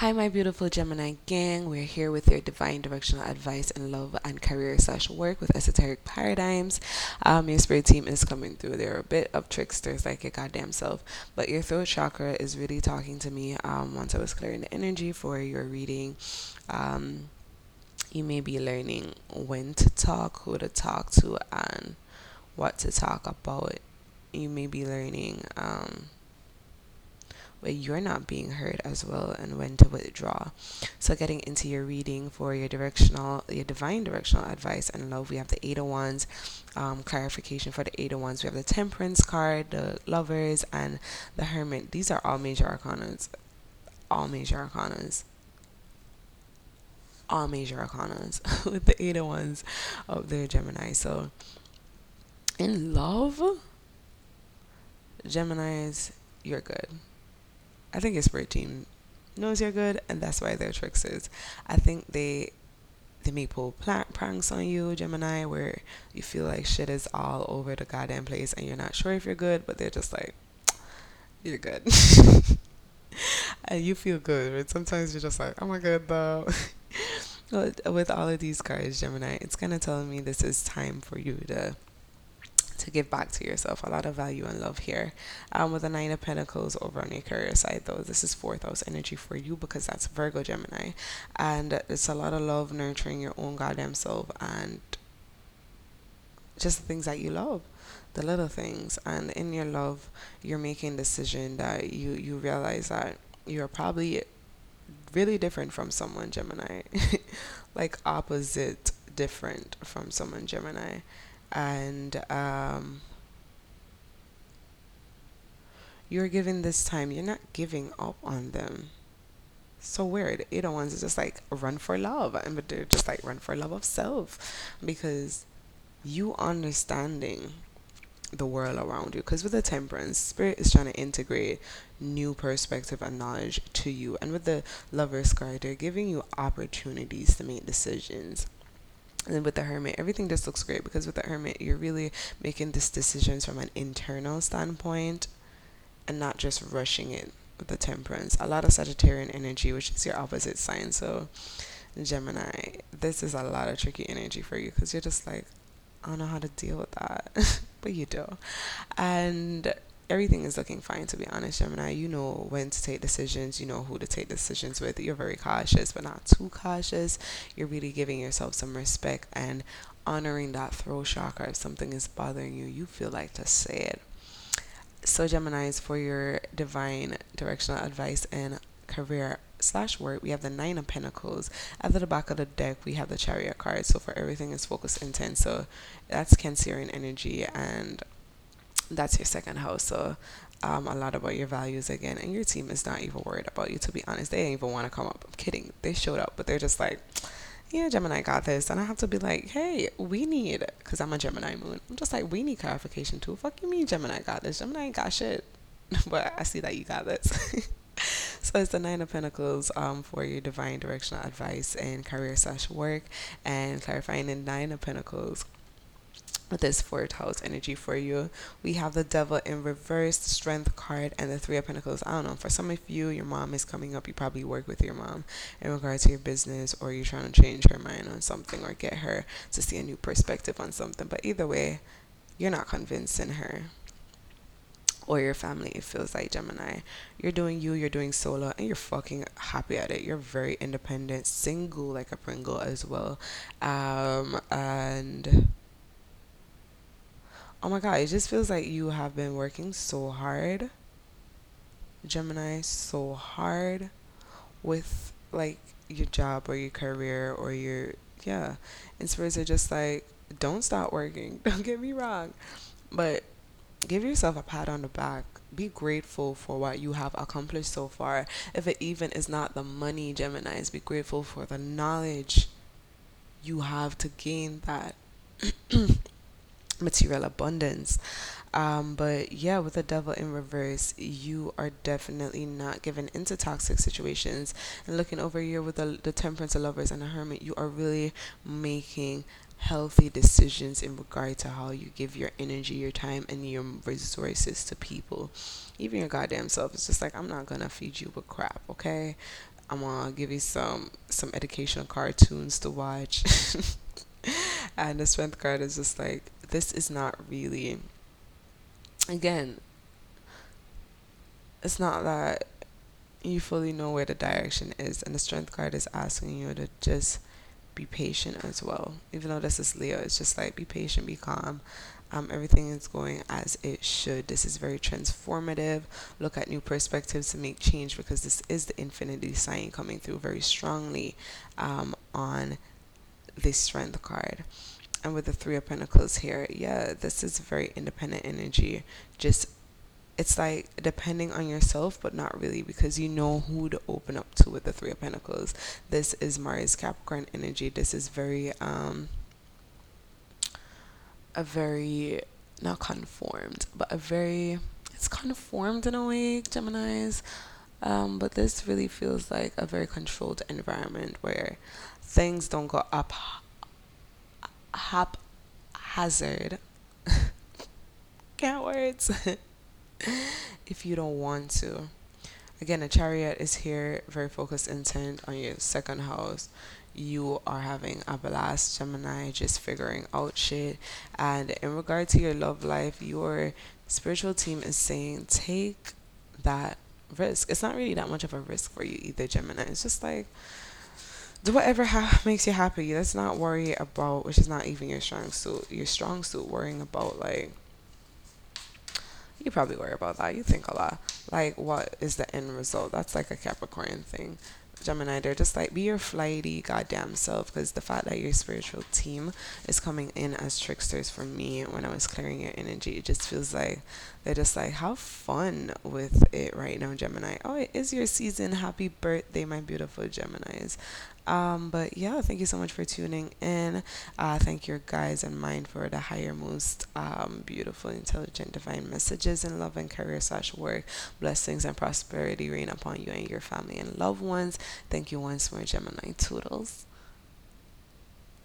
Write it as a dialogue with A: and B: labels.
A: Hi, my beautiful Gemini gang. We're here with your divine directional advice in love and career slash work with esoteric paradigms. Um, your spirit team is coming through. They're a bit of tricksters like your goddamn self, but your throat chakra is really talking to me. Um, once I was clearing the energy for your reading, um, you may be learning when to talk, who to talk to, and what to talk about. You may be learning. Um, where you're not being heard as well and when to withdraw. So getting into your reading for your directional, your divine directional advice and love, we have the Eight of Wands, um, clarification for the Eight of Wands. We have the Temperance card, the Lovers, and the Hermit. These are all major arcanas. All major arcanas. All major arcanas with the Eight of Wands of the Gemini. So in love, Geminis, you're good I think your spirit team knows you're good, and that's why they're tricksters. I think they they may pull pranks on you, Gemini, where you feel like shit is all over the goddamn place, and you're not sure if you're good, but they're just like, you're good. and you feel good, but sometimes you're just like, oh my god, though. with all of these cards, Gemini, it's kind of telling me this is time for you to to give back to yourself. A lot of value and love here. Um, with the Nine of Pentacles over on your career side, though, this is fourth house energy for you because that's Virgo Gemini. And it's a lot of love nurturing your own goddamn self and just the things that you love the little things and in your love you're making decision that you you realize that you're probably really different from someone gemini like opposite different from someone gemini and um, you're giving this time, you're not giving up on them. So weird. Eight of Wands is just like run for love, and but they're just like run for love of self because you understanding the world around you. Because with the Temperance, Spirit is trying to integrate new perspective and knowledge to you, and with the Lovers card, they're giving you opportunities to make decisions and with the hermit, everything just looks great because with the hermit, you're really making these decisions from an internal standpoint and not just rushing it with the temperance. A lot of Sagittarian energy, which is your opposite sign. So, Gemini, this is a lot of tricky energy for you because you're just like, I don't know how to deal with that, but you do. And everything is looking fine to be honest gemini. You know when to take decisions. You know who to take decisions with. You're very cautious but not too cautious. You're really giving yourself some respect and honoring that throat chakra if something is bothering you. You feel like to say it. So gemini's for your divine directional advice and career slash work. We have the nine of pentacles at the back of the deck. We have the chariot card. So for everything is focus intent. So that's cancerian energy and that's your second house. So um, a lot about your values again, and your team is not even worried about you. To be honest, they didn't even want to come up. I'm kidding. They showed up, but they're just like, yeah, Gemini got this, and I have to be like, hey, we need, because I'm a Gemini moon. I'm just like, we need clarification too. Fuck you, mean Gemini got this? Gemini got shit, but I see that you got this. so it's the nine of pentacles um, for your divine directional advice and career slash work and clarifying the nine of pentacles this fourth house energy for you. We have the devil in reverse, strength card, and the three of pentacles. I don't know. For some of you, your mom is coming up. You probably work with your mom in regards to your business, or you're trying to change her mind on something, or get her to see a new perspective on something. But either way, you're not convincing her or your family. It feels like Gemini. You're doing you, you're doing solo, and you're fucking happy at it. You're very independent, single like a Pringle as well. Um, and oh my god, it just feels like you have been working so hard, Gemini, so hard with like your job or your career or your yeah. And spirits are just like, don't stop working. Don't get me wrong, but give yourself a pat on the back. Be grateful for what you have accomplished so far. If it even is not the money, Geminis, be grateful for the knowledge you have to gain that. material abundance. Um, but yeah, with the devil in reverse, you are definitely not given into toxic situations. And looking over here with the, the temperance, the lovers, and the hermit, you are really making healthy decisions in regard to how you give your energy, your time, and your resources to people. Even your goddamn self. It's just like I'm not gonna feed you with crap, okay? I'm gonna give you some some educational cartoons to watch. and the strength card is just like this is not really again it's not that you fully know where the direction is and the strength card is asking you to just be patient as well. Even though this is leo it's just like be patient be calm. Um, everything is going as it should. This is very transformative. Look at new perspectives to make change because this is the infinity sign coming through very strongly um, on this strength card and with the three of pentacles here yeah this is very independent energy just it's like depending on yourself, but not really because you know who to open up to with the Three of Pentacles. This is Mars Capricorn energy. This is very, um, a very, not conformed, but a very, it's conformed in a way, Geminis. Um, but this really feels like a very controlled environment where things don't go up haphazard. Can't words. if you don't want to. Again, a chariot is here, very focused intent on your second house. You are having a blast, Gemini, just figuring out shit. And in regard to your love life, your spiritual team is saying take that risk. It's not really that much of a risk for you either, Gemini. It's just like do whatever ha- makes you happy. Let's not worry about, which is not even your strong suit. Your strong suit worrying about like you probably worry about that. You think a lot. Like, what is the end result? That's like a Capricorn thing. Gemini, they're just like, be your flighty goddamn self. Because the fact that your spiritual team is coming in as tricksters for me when I was clearing your energy, it just feels like they're just like, have fun with it right now, Gemini. Oh, it is your season. Happy birthday, my beautiful Geminis. Um, but yeah, thank you so much for tuning in. Uh, thank your guys and mind for the higher, most um, beautiful, intelligent, divine messages in love and career slash work. Blessings and prosperity rain upon you and your family and loved ones. Thank you once more, Gemini Toodles.